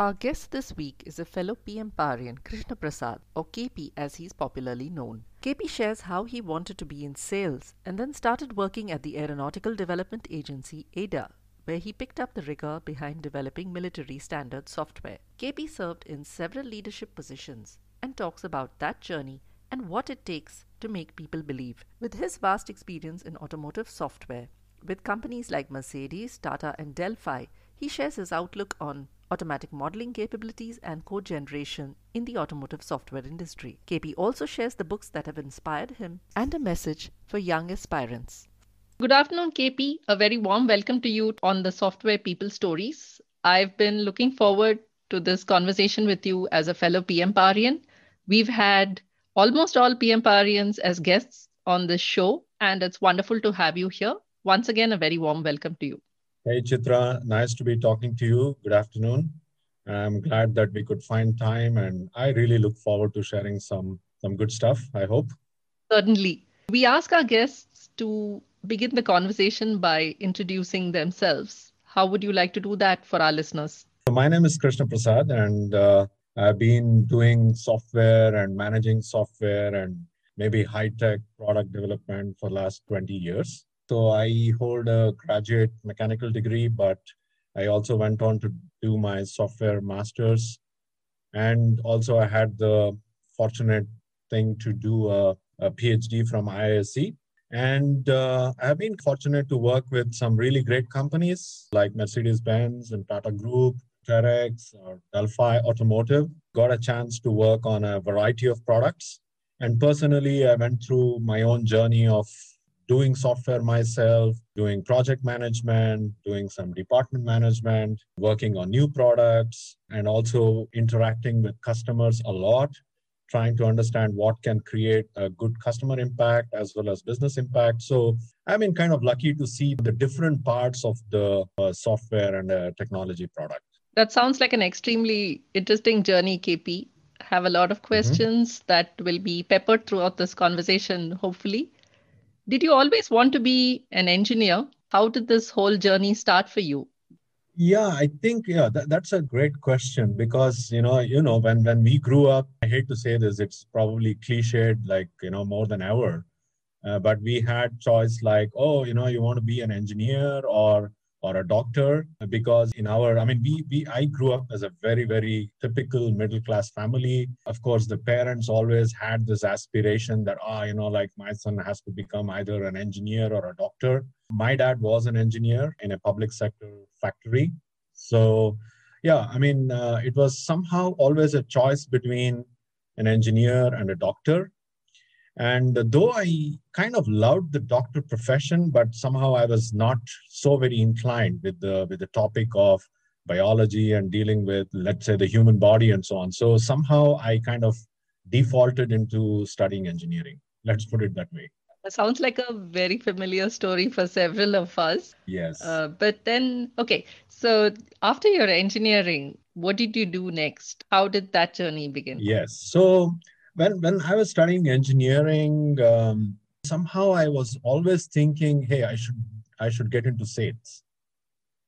Our guest this week is a fellow PM Parian, Krishna Prasad, or KP as he's popularly known. KP shares how he wanted to be in sales and then started working at the Aeronautical Development Agency, ADA, where he picked up the rigor behind developing military standard software. KP served in several leadership positions and talks about that journey and what it takes to make people believe. With his vast experience in automotive software, with companies like Mercedes, Tata, and Delphi, he shares his outlook on automatic modeling capabilities and code generation in the automotive software industry. KP also shares the books that have inspired him and a message for young aspirants. Good afternoon, KP. A very warm welcome to you on the Software People Stories. I've been looking forward to this conversation with you as a fellow PM Parian. We've had almost all PM Parians as guests on this show, and it's wonderful to have you here. Once again, a very warm welcome to you. Hey Chitra, nice to be talking to you. Good afternoon. I'm glad that we could find time and I really look forward to sharing some some good stuff, I hope. Certainly. We ask our guests to begin the conversation by introducing themselves. How would you like to do that for our listeners? So my name is Krishna Prasad and uh, I've been doing software and managing software and maybe high-tech product development for last 20 years. So I hold a graduate mechanical degree, but I also went on to do my software masters. And also I had the fortunate thing to do a, a PhD from IISc. And uh, I've been fortunate to work with some really great companies like Mercedes-Benz and Tata Group, Terex, or Delphi Automotive. Got a chance to work on a variety of products. And personally, I went through my own journey of doing software myself, doing project management, doing some department management, working on new products, and also interacting with customers a lot, trying to understand what can create a good customer impact as well as business impact. So I've been kind of lucky to see the different parts of the uh, software and uh, technology product. That sounds like an extremely interesting journey, KP. Have a lot of questions that will be peppered throughout this conversation, hopefully. Did you always want to be an engineer? How did this whole journey start for you? Yeah, I think yeah, that, that's a great question because you know, you know, when when we grew up, I hate to say this, it's probably cliched like you know more than ever, uh, but we had choice like, oh, you know, you want to be an engineer or or a doctor because in our i mean we we i grew up as a very very typical middle class family. Of course the parents always had this aspiration that ah you know like my son has to become either an engineer or a doctor. My dad was an engineer in a public sector factory. So yeah i mean uh, it was somehow always a choice between an engineer and a doctor and though I kind of loved the doctor profession, but somehow I was not so very inclined with the with the topic of biology and dealing with, let's say, the human body and so on. So somehow I kind of defaulted into studying engineering. Let's put it that way. That sounds like a very familiar story for several of us. Yes. Uh, but then, okay, so after your engineering, what did you do next? How did that journey begin? Yes. So when when I was studying engineering, um, somehow I was always thinking, hey, I should I should get into sales.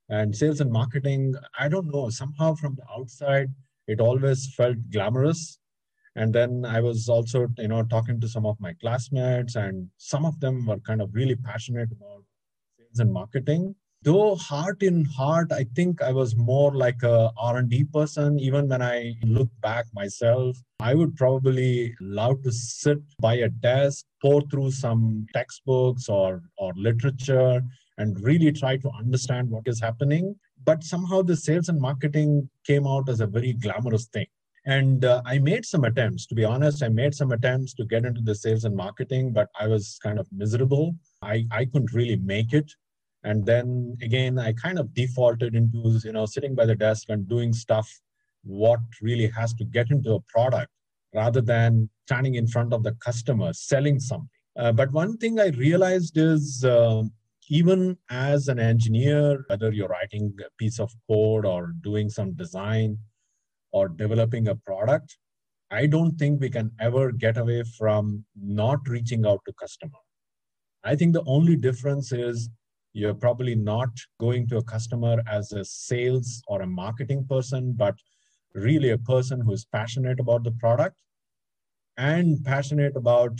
And sales and marketing, I don't know, somehow from the outside, it always felt glamorous. And then I was also, you know, talking to some of my classmates, and some of them were kind of really passionate about sales and marketing though heart in heart i think i was more like a r&d person. Even when i look back myself i would probably love to sit by a desk pore through some textbooks or or literature and really try to understand what is happening. But somehow the sales and marketing came out as a very glamorous thing. And uh, i made some attempts to be honest i made some attempts to get into the sales and marketing but i was kind of miserable. I i couldn't really make it and then again i kind of defaulted into you know sitting by the desk and doing stuff what really has to get into a product rather than standing in front of the customer selling something. Uh, but one thing I realized is uh, even as an engineer, whether you're writing a piece of code or doing some design or developing a product, I don't think we can ever get away from not reaching out to customer. I think the only difference is you're probably not going to a customer as a sales or a marketing person, but really a person who's passionate about the product and passionate about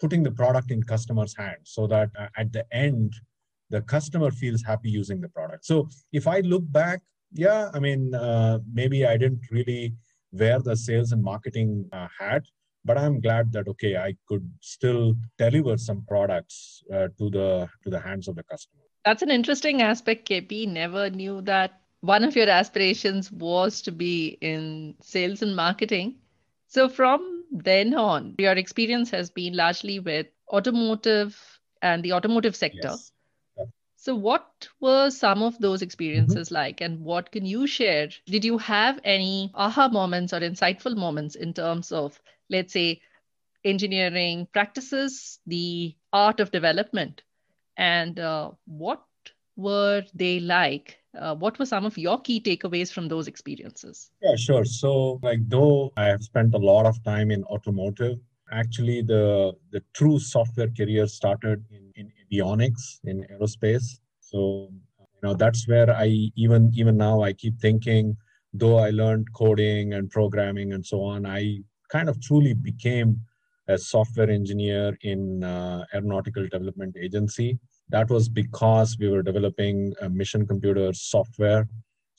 putting the product in customers' hands so that uh, at the end, the customer feels happy using the product. So if I look back, yeah, I mean, uh, maybe I didn't really wear the sales and marketing uh, hat, but I'm glad that okay, I could still deliver some products uh, to the to the hands of the customer. That's an interesting aspect. KP never knew that one of your aspirations was to be in sales and marketing. So from then on, your experience has been largely with automotive and the automotive sector. Yes. So, what were some of those experiences mm-hmm. like, and what can you share? Did you have any aha moments or insightful moments in terms of, let's say, engineering practices, the art of development, and uh, what were they like? Uh, what were some of your key takeaways from those experiences? Yeah, sure. So, like, though I have spent a lot of time in automotive, actually the the true software career started in, in avionics in aerospace so you know that's where i even even now i keep thinking though i learned coding and programming and so on i kind of truly became a software engineer in uh, aeronautical development agency that was because we were developing a mission computer software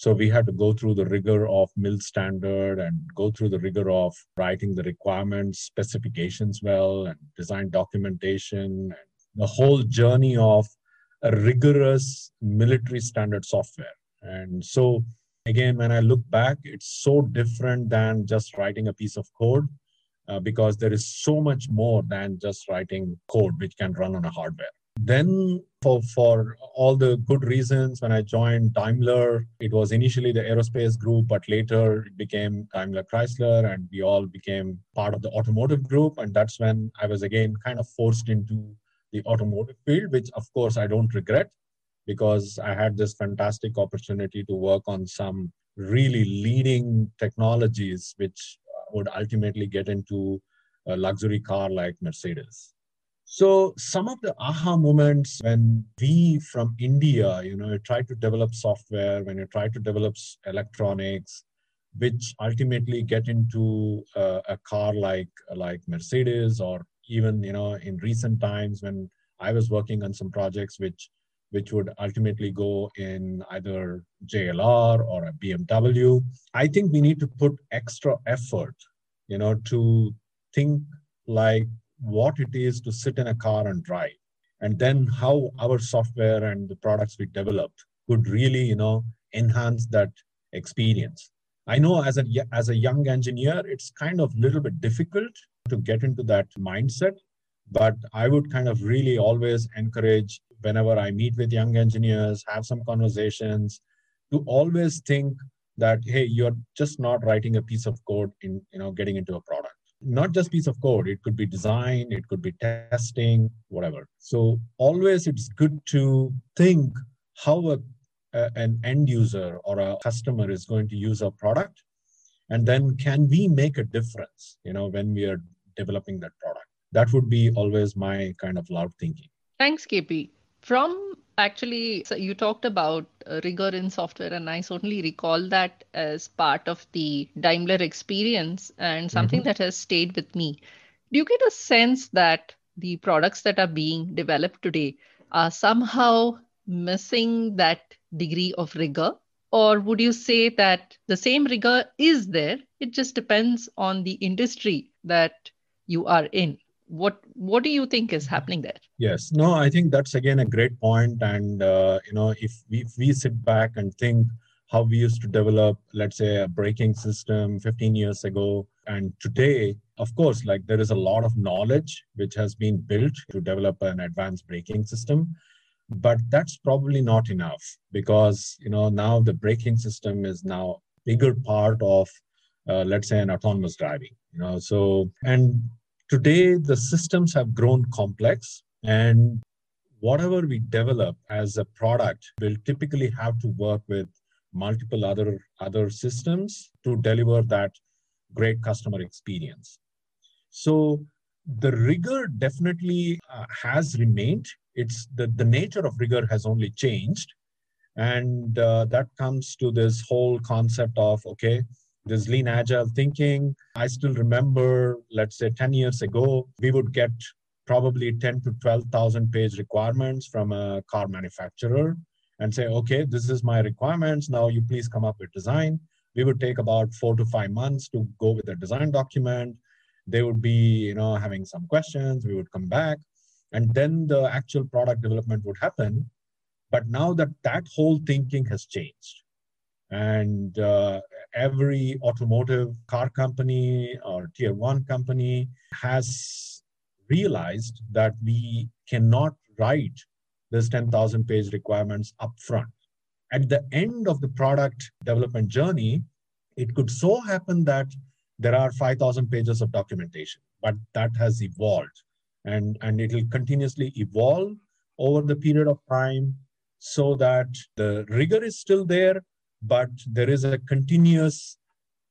so we had to go through the rigor of MIL standard and go through the rigor of writing the requirements, specifications well, and design documentation, and the whole journey of a rigorous military standard software. And so, again, when I look back, it's so different than just writing a piece of code uh, because there is so much more than just writing code which can run on a hardware. Then, for, for all the good reasons, when I joined Daimler, it was initially the aerospace group, but later it became Daimler Chrysler, and we all became part of the automotive group. And that's when I was again kind of forced into the automotive field, which of course I don't regret because I had this fantastic opportunity to work on some really leading technologies, which would ultimately get into a luxury car like Mercedes. So some of the aha moments when we from India, you know, try to develop software, when you try to develop electronics, which ultimately get into uh, a car like like Mercedes, or even you know in recent times when I was working on some projects which which would ultimately go in either JLR or a BMW. I think we need to put extra effort, you know, to think like what it is to sit in a car and drive. And then how our software and the products we developed could really you know enhance that experience. I know as a as a young engineer it's kind of a little bit difficult to get into that mindset but i would kind of really always encourage whenever i meet with young engineers have some conversations to always think that hey you're just not writing a piece of code in you know getting into a product not just piece of code it could be design it could be testing whatever. So always it's good to think how a, a, an end user or a customer is going to use our product and then can we make a difference you know when we are developing that product. That would be always my kind of loud thinking. Thanks kp from actually, so you talked about uh, rigor in software, and I certainly recall that as part of the Daimler experience and something mm-hmm. that has stayed with me. Do you get a sense that the products that are being developed today are somehow missing that degree of rigor? Or would you say that the same rigor is there? It just depends on the industry that you are in what what do you think is happening there? Yes. No i think that's again a great point. And uh, you know if we, if we sit back and think how we used to develop let's say a braking system 15 years ago and today of course like there is a lot of knowledge which has been built to develop an advanced braking system. But that's probably not enough because you know now the braking system is now bigger part of uh, let's say, an autonomous driving. You know, so and today the systems have grown complex, and whatever we develop as a product will typically have to work with multiple other other systems to deliver that great customer experience. So the rigor definitely uh, has remained. It's the, the nature of rigor has only changed. And uh, that comes to this whole concept of, okay, this lean agile thinking. I still remember, let's say 10 years ago, we would get probably 10 to 12,000 page requirements from a car manufacturer and say, okay, this is my requirements. Now you please come up with design. We would take about four to five months to go with the design document. They would be, you know, having some questions. We would come back, and then the actual product development would happen. But now that that whole thinking has changed, and uh, every automotive car company or tier one company has realized that we cannot write this 10,000 page requirements upfront. At the end of the product development journey, it could so happen that there are 5,000 pages of documentation, but that has evolved and, and it will continuously evolve over the period of time so that the rigor is still there, but there is a continuous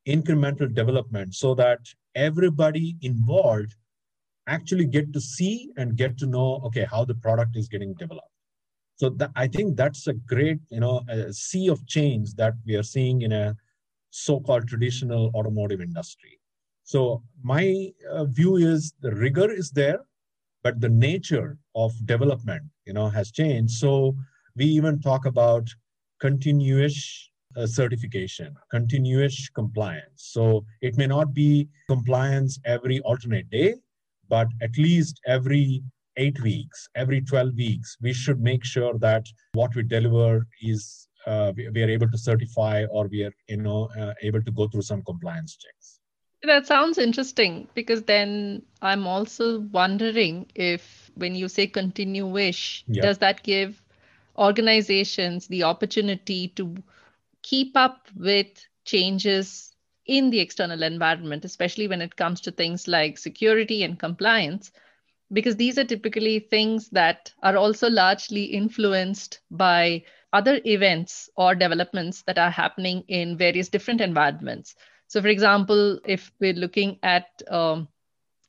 incremental development so that everybody involved actually get to see and get to know okay how the product is getting developed. So that, i think that's a great you know sea of change that we are seeing in a so-called traditional automotive industry. So my uh, view is the rigor is there but the nature of development you know has changed. So we even talk about continuous uh, certification, continuous compliance. So it may not be compliance every alternate day, but at least every eight weeks, every 12 weeks, we should make sure that what we deliver is uh, we, we, are able to certify or we are you know uh, able to go through some compliance checks. That sounds interesting because then I'm also wondering if when you say continuous, yeah. does that give organizations the opportunity to keep up with changes in the external environment, especially when it comes to things like security and compliance, because these are typically things that are also largely influenced by other events or developments that are happening in various different environments. So, for example, if we're looking at um,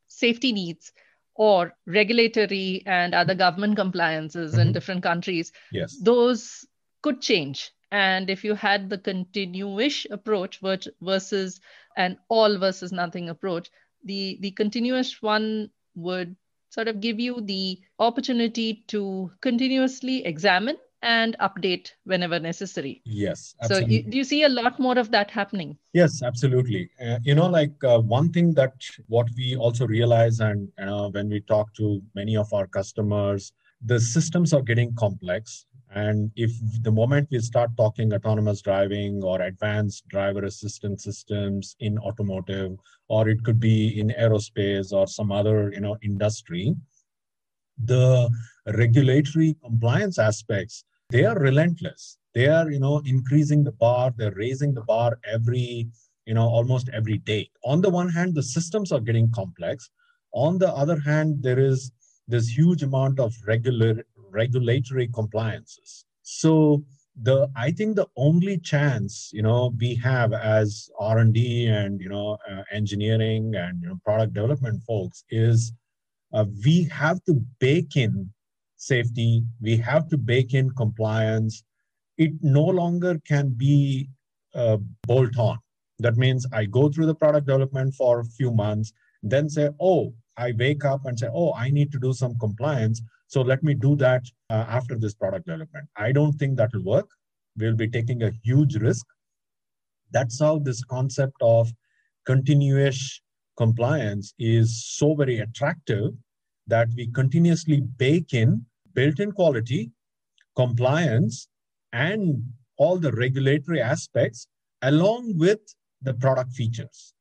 safety needs or regulatory and other government compliances mm-hmm. in different countries, yes. those could change and if you had the continuous approach versus an all versus nothing approach the the continuous one would sort of give you the opportunity to continuously examine and update whenever necessary. Yes absolutely. so you, do you see a lot more of that happening? Yes absolutely. Uh, you know like uh, one thing that what we also realize and you know, when we talk to many of our customers the systems are getting complex and if the moment we start talking autonomous driving or advanced driver assistance systems in automotive, or it could be in aerospace or some other you know industry, the regulatory compliance aspects they are relentless. They are you know increasing the bar. They're raising the bar every you know almost every day. On the one hand, the systems are getting complex. On the other hand, there is this huge amount of regular regulatory compliances. So the I think the only chance you know we have as R and D and you know uh, engineering and you know product development folks is uh, we have to bake in safety. We have to bake in compliance. It no longer can be uh, bolt on. That means I go through the product development for a few months, then say, oh, I wake up and say, oh, I need to do some compliance. So let me do that uh, after this product development. I don't think that will work. We'll be taking a huge risk. That's how this concept of continuous compliance is so very attractive that we continuously bake in built in quality, compliance, and all the regulatory aspects along with the product features.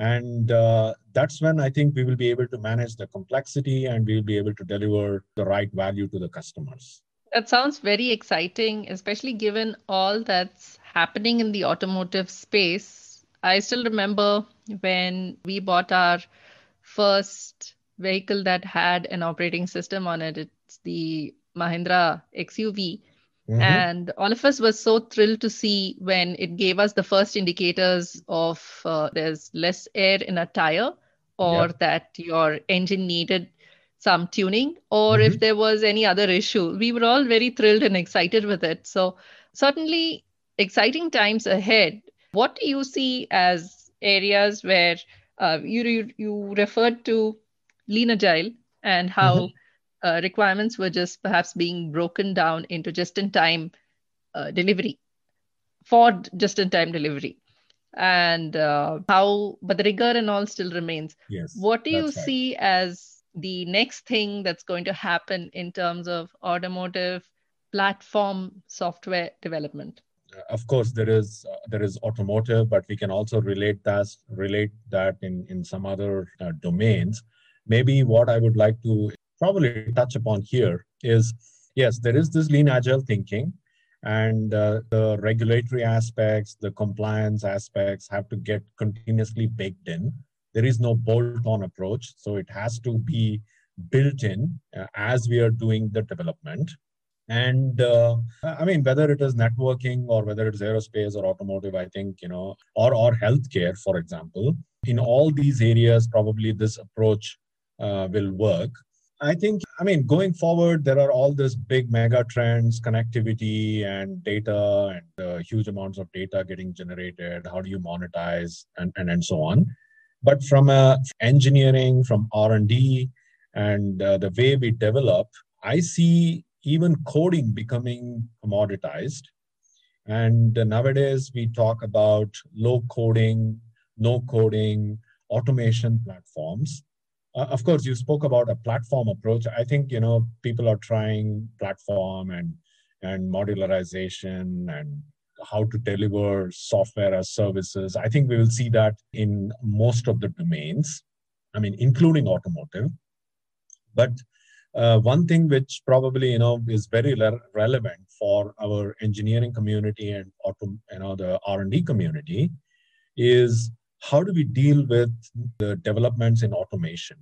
And uh, that's when I think we will be able to manage the complexity and we'll be able to deliver the right value to the customers. That sounds very exciting, especially given all that's happening in the automotive space. I still remember when we bought our first vehicle that had an operating system on it. It's the Mahindra XUV. Mm-hmm. And all of us were so thrilled to see when it gave us the first indicators of uh, there's less air in a tire or yeah. that your engine needed some tuning or mm-hmm. if there was any other issue. We were all very thrilled and excited with it. So, certainly exciting times ahead. What do you see as areas where uh, you, you, you referred to lean agile and how mm-hmm uh, requirements were just perhaps being broken down into just in time uh, delivery for just in time delivery. And uh, how but the rigor and all still remains. Yes what do you right. see as the next thing that's going to happen in terms of automotive platform software development? Uh, of course there is uh, there is automotive but we can also relate that relate that in in some other uh, domains. Maybe what i would like to probably touch upon here is yes, there is this lean agile thinking, and uh, the regulatory aspects, the compliance aspects have to get continuously baked in. There is no bolt on approach, so it has to be built in uh, as we are doing the development. And uh, I mean, whether it is networking or whether it's aerospace or automotive, I think, you know, or, or healthcare, for example, in all these areas, probably this approach uh, will work. I think, I mean, going forward, there are all these big mega trends, connectivity and data and uh, huge amounts of data getting generated. How do you monetize and, and, and so on. But from a engineering, from R&D and uh, the way we develop, I see even coding becoming commoditized. And nowadays we talk about low coding, no coding, automation platforms uh, of course you spoke about a platform approach. I think you know people are trying platform and and modularization and how to deliver software as services. I think we will see that in most of the domains i mean including automotive. But uh, one thing which probably you know is very le- relevant for our engineering community and auto, you know the r&d community is how do we deal with the developments in automation?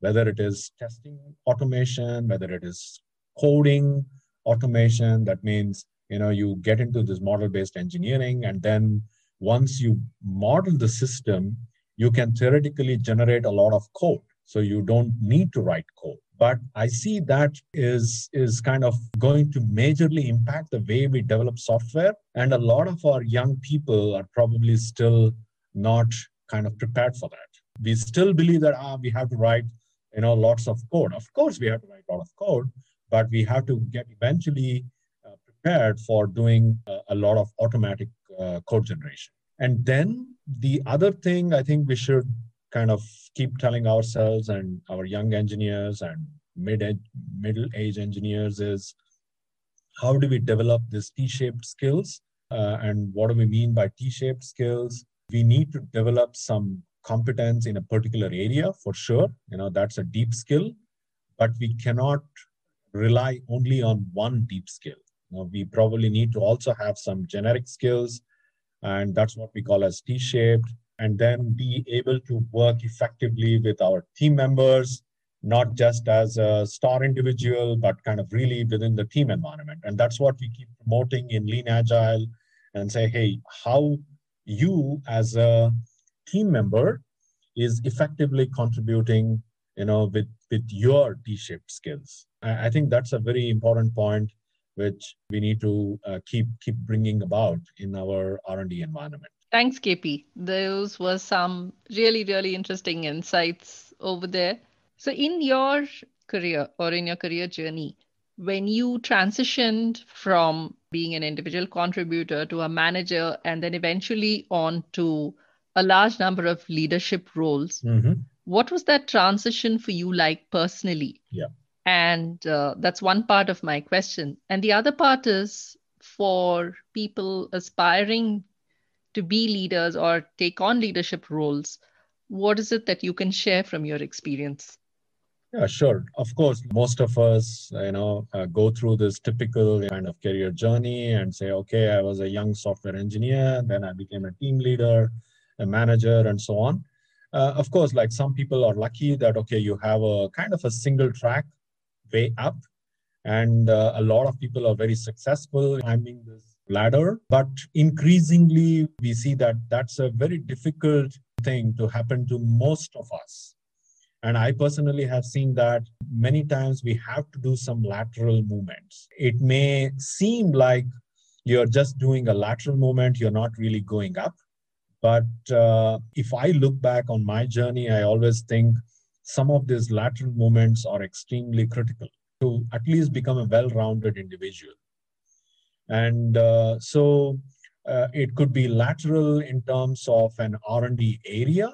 Whether it is testing automation, whether it is coding automation, that means you know you get into this model-based engineering, and then once you model the system, you can theoretically generate a lot of code. So you don't need to write code. But I see that is, is kind of going to majorly impact the way we develop software. And a lot of our young people are probably still not kind of prepared for that. We still believe that ah, we have to write, you know, lots of code. Of course, we have to write a lot of code, but we have to get eventually uh, prepared for doing uh, a lot of automatic uh, code generation. And then the other thing I think we should kind of keep telling ourselves and our young engineers and mid middle age engineers is how do we develop these T-shaped skills? Uh, and what do we mean by T-shaped skills? We need to develop some competence in a particular area for sure. You know that's a deep skill but we cannot rely only on one deep skill. You know, we probably need to also have some generic skills and that's what we call as t-shaped and then be able to work effectively with our team members not just as a star individual but kind of really within the team environment. And that's what we keep promoting in lean agile and say hey how you as a team member is effectively contributing you know with with your t-shaped skills. I, I think that's a very important point which we need to uh, keep keep bringing about in our r&d environment. Thanks kp those were some really really interesting insights over there. So in your career or in your career journey when you transitioned from being an individual contributor to a manager and then eventually on to a large number of leadership roles mm-hmm. what was that transition for you like personally? Yeah. And uh, that's one part of my question. And the other part is for people aspiring to be leaders or take on leadership roles what is it that you can share from your experience yeah, sure. Of course, most of us, you know, uh, go through this typical kind of career journey and say, okay, I was a young software engineer, then I became a team leader, a manager, and so on. Uh, of course, like some people are lucky that, okay, you have a kind of a single track way up. And uh, a lot of people are very successful climbing this ladder. But increasingly, we see that that's a very difficult thing to happen to most of us. And I personally have seen that many times we have to do some lateral movements. It may seem like you're just doing a lateral movement, you're not really going up. But uh, if I look back on my journey, I always think some of these lateral movements are extremely critical to at least become a well-rounded individual. And uh, so uh, it could be lateral in terms of an R&D area,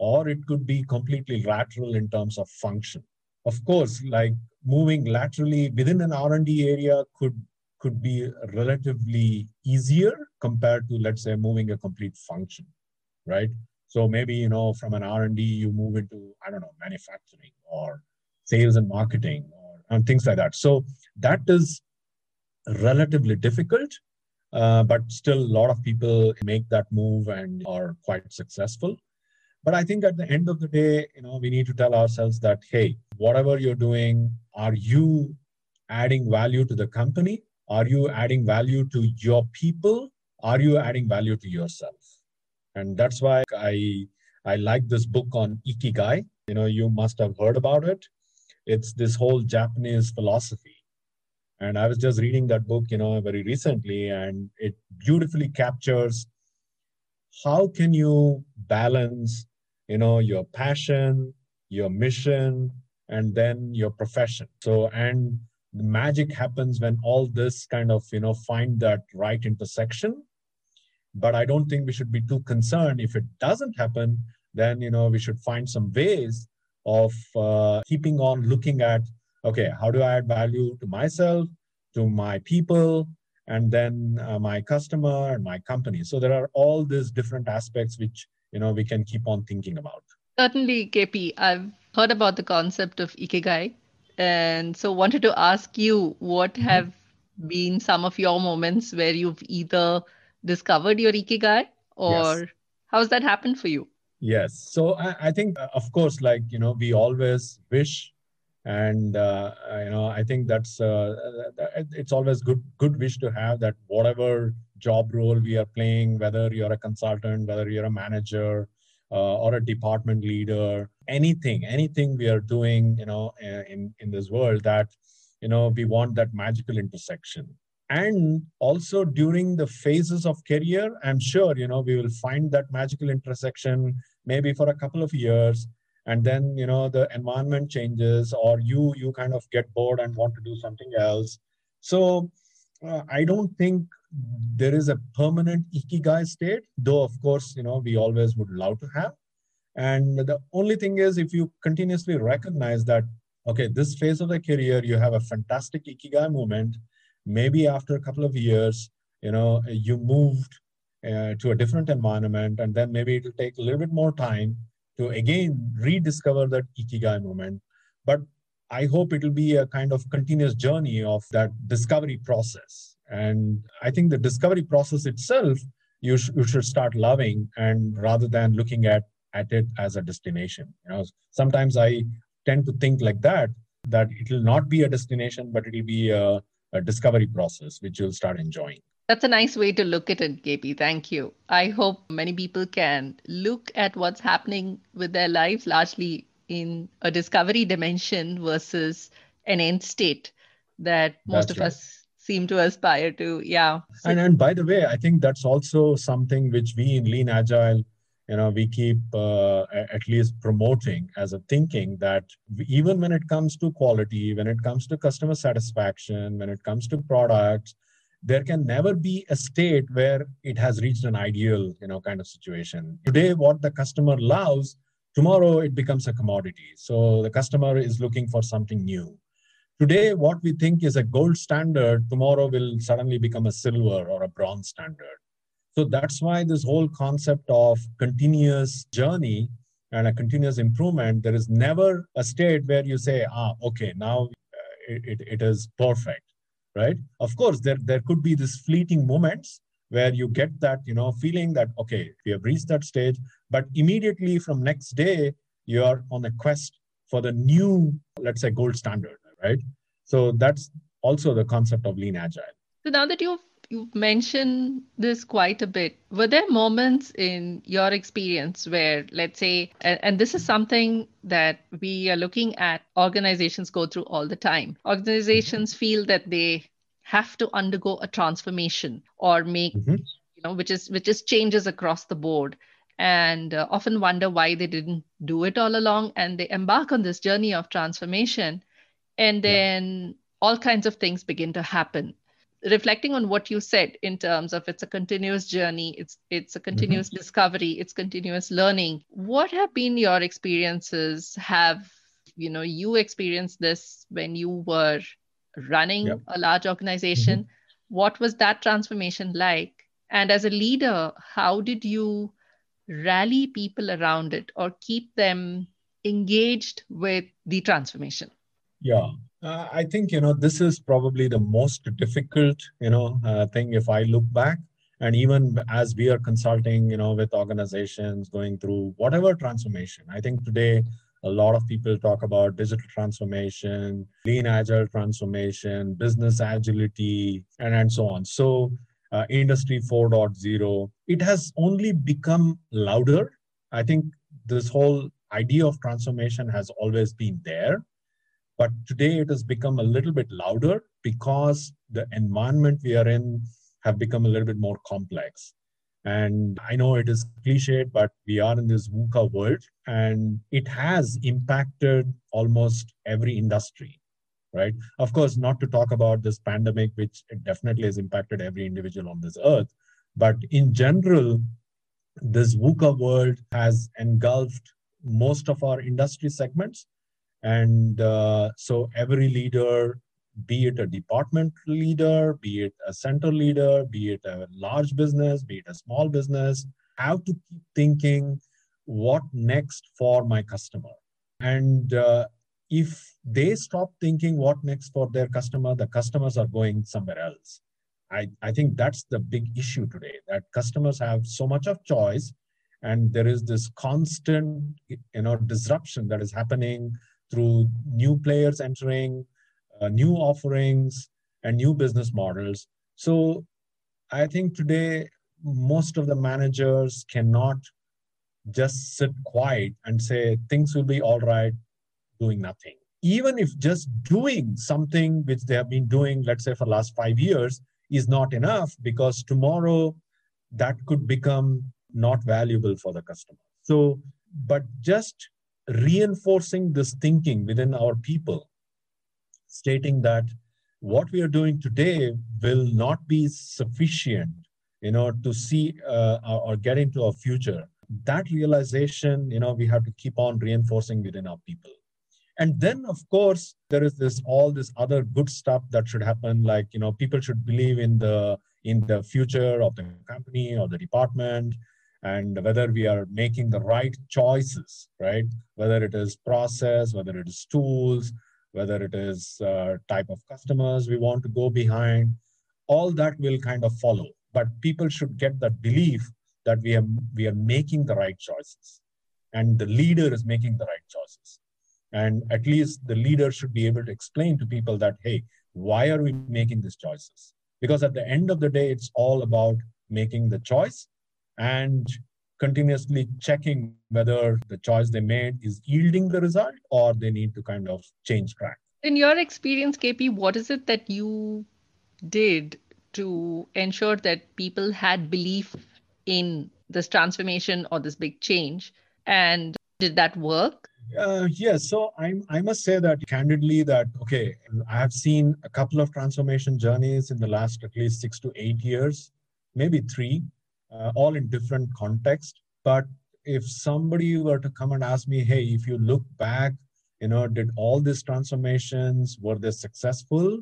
or it could be completely lateral in terms of function. Of course, like moving laterally within an R&D area could could be relatively easier compared to let's say moving a complete function right? So maybe you know from an r&d you move into i don't know manufacturing or sales and marketing or and things like that. So that is relatively difficult uh, but still a lot of people make that move and are quite successful but i think at the end of the day you know we need to tell ourselves that hey whatever you're doing are you adding value to the company are you adding value to your people? Are you adding value to yourself? And that's why I I like this book on Ikigai. You know, you must have heard about it. It's this whole Japanese philosophy. And I was just reading that book, you know, very recently, and it beautifully captures how can you balance, you know, your passion, your mission, and then your profession. So, and the magic happens when all this kind of you know find that right intersection. But i don't think we should be too concerned. If it doesn't happen then you know we should find some ways of uh, keeping on looking at okay how do i add value to myself to my people and then uh, my customer and my company. So there are all these different aspects which you know we can keep on thinking about certainly kp i've heard about the concept of ikigai and so wanted to ask you what mm-hmm. have been some of your moments where you've either discovered your ikigai or yes. how's that happened for you? Yes. So I, I, think, uh, of course, like, you know, we always wish and uh, you know i think that's uh, it's always good good wish to have that whatever job role we are playing whether you're a consultant whether you're a manager uh, or a department leader anything anything we are doing you know uh, in in this world that you know we want that magical intersection. And also during the phases of career i'm sure you know we will find that magical intersection maybe for a couple of years and then you know the environment changes or you you kind of get bored and want to do something else. So uh, i don't think there is a permanent ikigai state, though of course, you know, we always would love to have. And the only thing is if you continuously recognize that, okay, this phase of the career, you have a fantastic ikigai moment. Maybe after a couple of years, you know, you moved uh, to a different environment, and then maybe it'll take a little bit more time to again rediscover that ikigai moment. But I hope it'll be a kind of continuous journey of that discovery process and I think the discovery process itself, you, sh- you should start loving and rather than looking at, at it as a destination. You know, sometimes I tend to think like that, that it will not be a destination, but it will be a, a discovery process, which you'll start enjoying. That's a nice way to look at it, KP. Thank you. I hope many people can look at what's happening with their lives largely in a discovery dimension versus an end state that most That's of right. us seem to aspire to. Yeah. And and by the way, I think that's also something which we in Lean Agile, you know, we keep uh, at least promoting as a thinking that even when it comes to quality, when it comes to customer satisfaction, when it comes to products, there can never be a state where it has reached an ideal, you know, kind of situation. Today, what the customer loves, tomorrow it becomes a commodity. So the customer is looking for something new Today, what we think is a gold standard, tomorrow will suddenly become a silver or a bronze standard. So that's why this whole concept of continuous journey and a continuous improvement, there is never a state where you say, ah, okay, now uh, it, it, it is perfect, right? Of course, there, there could be these fleeting moments, where you get that you know feeling that okay we have reached that stage but immediately from next day you are on a quest for the new let's say gold standard right? So that's also the concept of lean agile. So now that you've you've mentioned this quite a bit were there moments in your experience where let's say and, and, this is something that we are looking at organizations go through all the time. Organizations feel that they have to undergo a transformation or make mm-hmm. you know which is which is changes across the board. And uh, often wonder why they didn't do it all along and they embark on this journey of transformation and then all kinds of things begin to happen reflecting on what you said in terms of it's a continuous journey it's it's a continuous mm-hmm. discovery it's continuous learning what have been your experiences have you know you experienced this when you were running yep. a large organization. Mm-hmm. What was that transformation like? And as a leader, how did you rally people around it or keep them engaged with the transformation? Yeah, uh, I think you know this is probably the most difficult you know uh, thing if I look back, and even as we are consulting you know with organizations going through whatever transformation, I think today a lot of people talk about digital transformation, lean agile transformation, business agility, and, and so on. So, uh, Industry 4.0, it has only become louder. I think this whole idea of transformation has always been there. But today it has become a little bit louder because the environment we are in have become a little bit more complex. And I know it is cliched, but we are in this VUCA world and it has impacted almost every industry, right? Of course, not to talk about this pandemic, which definitely has impacted every individual on this earth. But in general, this VUCA world has engulfed most of our industry segments. And uh, so every leader be it a department leader, be it a center leader, be it a large business, be it a small business, have to keep thinking what next for my customer. And uh, if they stop thinking what next for their customer, the customers are going somewhere else. I, I think that's the big issue today that customers have so much of choice and there is this constant you know disruption that is happening through new players entering uh, new offerings and new business models. So I think today most of the managers cannot just sit quiet and say things will be all right doing nothing. Even if just doing something which they have been doing, let's say for last five years, is not enough because tomorrow that could become not valuable for the customer. So, but just reinforcing this thinking within our people stating that what we are doing today will not be sufficient you know to see uh, or get into our future. That realization you know we have to keep on reinforcing within our people. And then of course there is this all this other good stuff that should happen like you know people should believe in the in the future of the company or the department and whether we are making the right choices right whether it is process whether it is tools whether it is uh, type of customers we want to go behind, all that will kind of follow. But people should get that belief that we are, we are making the right choices and the leader is making the right choices. And at least the leader should be able to explain to people that, hey, why are we making these choices? Because at the end of the day, it's all about making the choice and continuously checking whether the choice they made is yielding the result or they need to kind of change track. In your experience, KP, what is it that you did to ensure that people had belief in this transformation or this big change? And did that work? Uh, yes. So I, I must say that candidly that, okay, I have seen a couple of transformation journeys in the last at least six to eight years, maybe three uh, all in different context. But if somebody were to come and ask me, hey, if you look back, you know, did all these transformations, were they successful?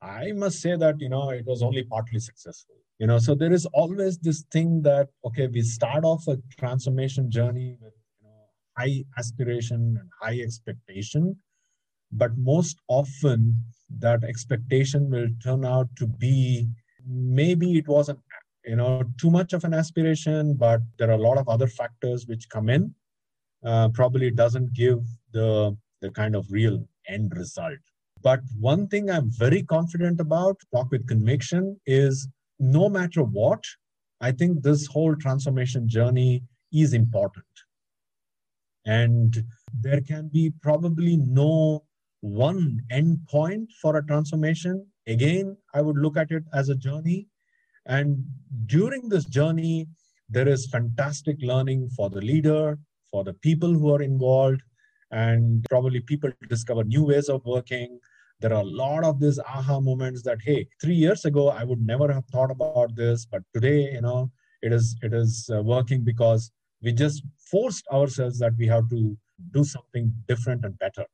I must say that, you know, it was only partly successful. You know, so there is always this thing that, okay, we start off a transformation journey with you know, high aspiration and high expectation. But most often, that expectation will turn out to be maybe it was an you know too much of an aspiration but there are a lot of other factors which come in uh, probably doesn't give the the kind of real end result. But one thing i'm very confident about talk with conviction is no matter what i think this whole transformation journey is important. And there can be probably no one end point for a transformation. Again i would look at it as a journey and during this journey, there is fantastic learning for the leader, for the people who are involved, and probably people discover new ways of working. There are a lot of these aha moments that, hey, three years ago, I would never have thought about this, but today, you know, it is it is uh, working because we just forced ourselves that we have to do something different and better,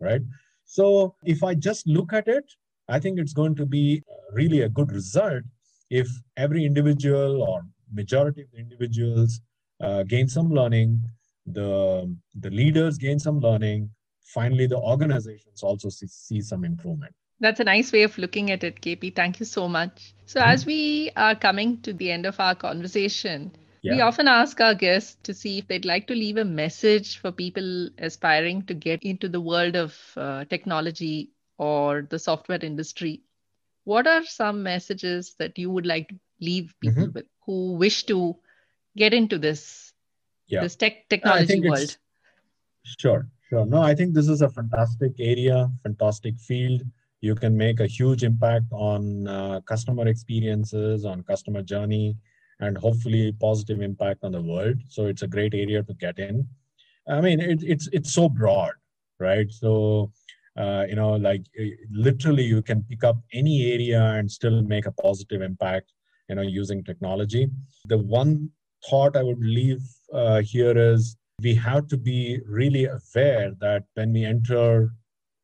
right? So if I just look at it, I think it's going to be really a good result if every individual or majority of the individuals uh, gain some learning, the, the leaders gain some learning, finally the organizations also see, see some improvement. That's a nice way of looking at it, KP. Thank you so much. So, mm-hmm. as we are coming to the end of our conversation, yeah. we often ask our guests to see if they'd like to leave a message for people aspiring to get into the world of uh, technology or the software industry what are some messages that you would like to leave people mm-hmm. with who wish to get into this yeah. this tech technology world? Sure sure. No i think this is a fantastic area fantastic field. You can make a huge impact on uh, customer experiences on customer journey and hopefully positive impact on the world. So it's a great area to get in. I mean it, it's it's so broad right? So uh, you know like uh, literally you can pick up any area and still make a positive impact you know using technology. The one thought i would leave uh, here is we have to be really aware that when we enter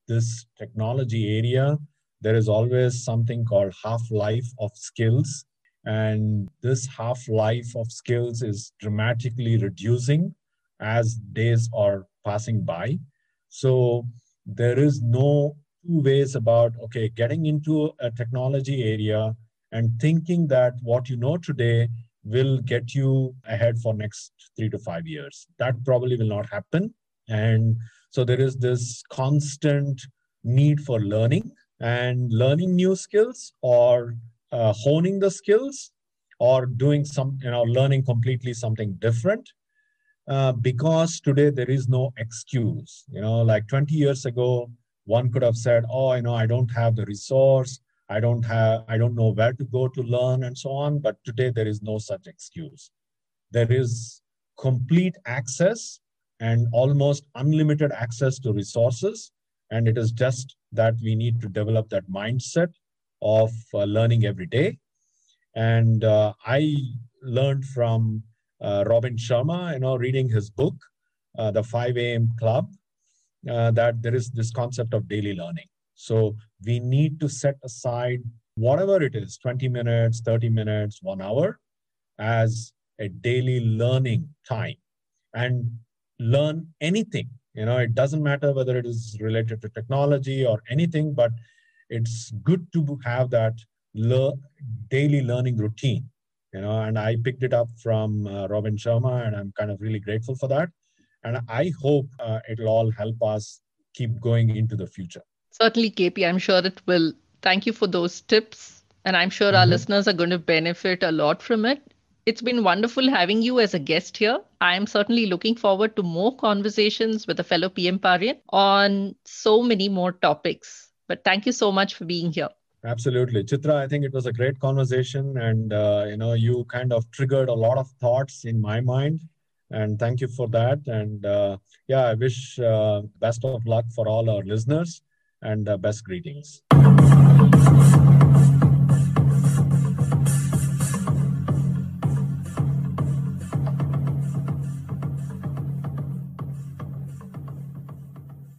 this technology area there is always something called half life of skills. And this half life of skills is dramatically reducing as days are passing by. So there is no two ways about okay getting into a technology area and thinking that what you know today will get you ahead for next 3 to 5 years. That probably will not happen. And so there is this constant need for learning and learning new skills or uh, honing the skills or doing some you know learning completely something different uh, because today there is no excuse. You know, like 20 years ago, one could have said, "Oh, you know, I don't have the resource. I don't have. I don't know where to go to learn, and so on." But today there is no such excuse. There is complete access and almost unlimited access to resources, and it is just that we need to develop that mindset of uh, learning every day. And uh, I learned from Robin Sharma, you know, reading his book, uh, The 5 a.m. Club, uh, that there is this concept of daily learning. So we need to set aside whatever it is 20 minutes, 30 minutes, one hour as a daily learning time and learn anything. You know, it doesn't matter whether it is related to technology or anything, but it's good to have that le- daily learning routine you know and i picked it up from uh, robin sharma and i'm kind of really grateful for that and i hope uh, it'll all help us keep going into the future certainly kp i'm sure it will thank you for those tips and i'm sure mm-hmm. our listeners are going to benefit a lot from it it's been wonderful having you as a guest here. I am certainly looking forward to more conversations with a fellow PM Parian on so many more topics. But thank you so much for being here. Absolutely, Chitra. I think it was a great conversation, and uh, you know, you kind of triggered a lot of thoughts in my mind, and thank you for that. And uh, yeah, I wish uh, best of luck for all our listeners, and uh, best greetings.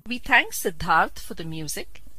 We thank Siddharth for the music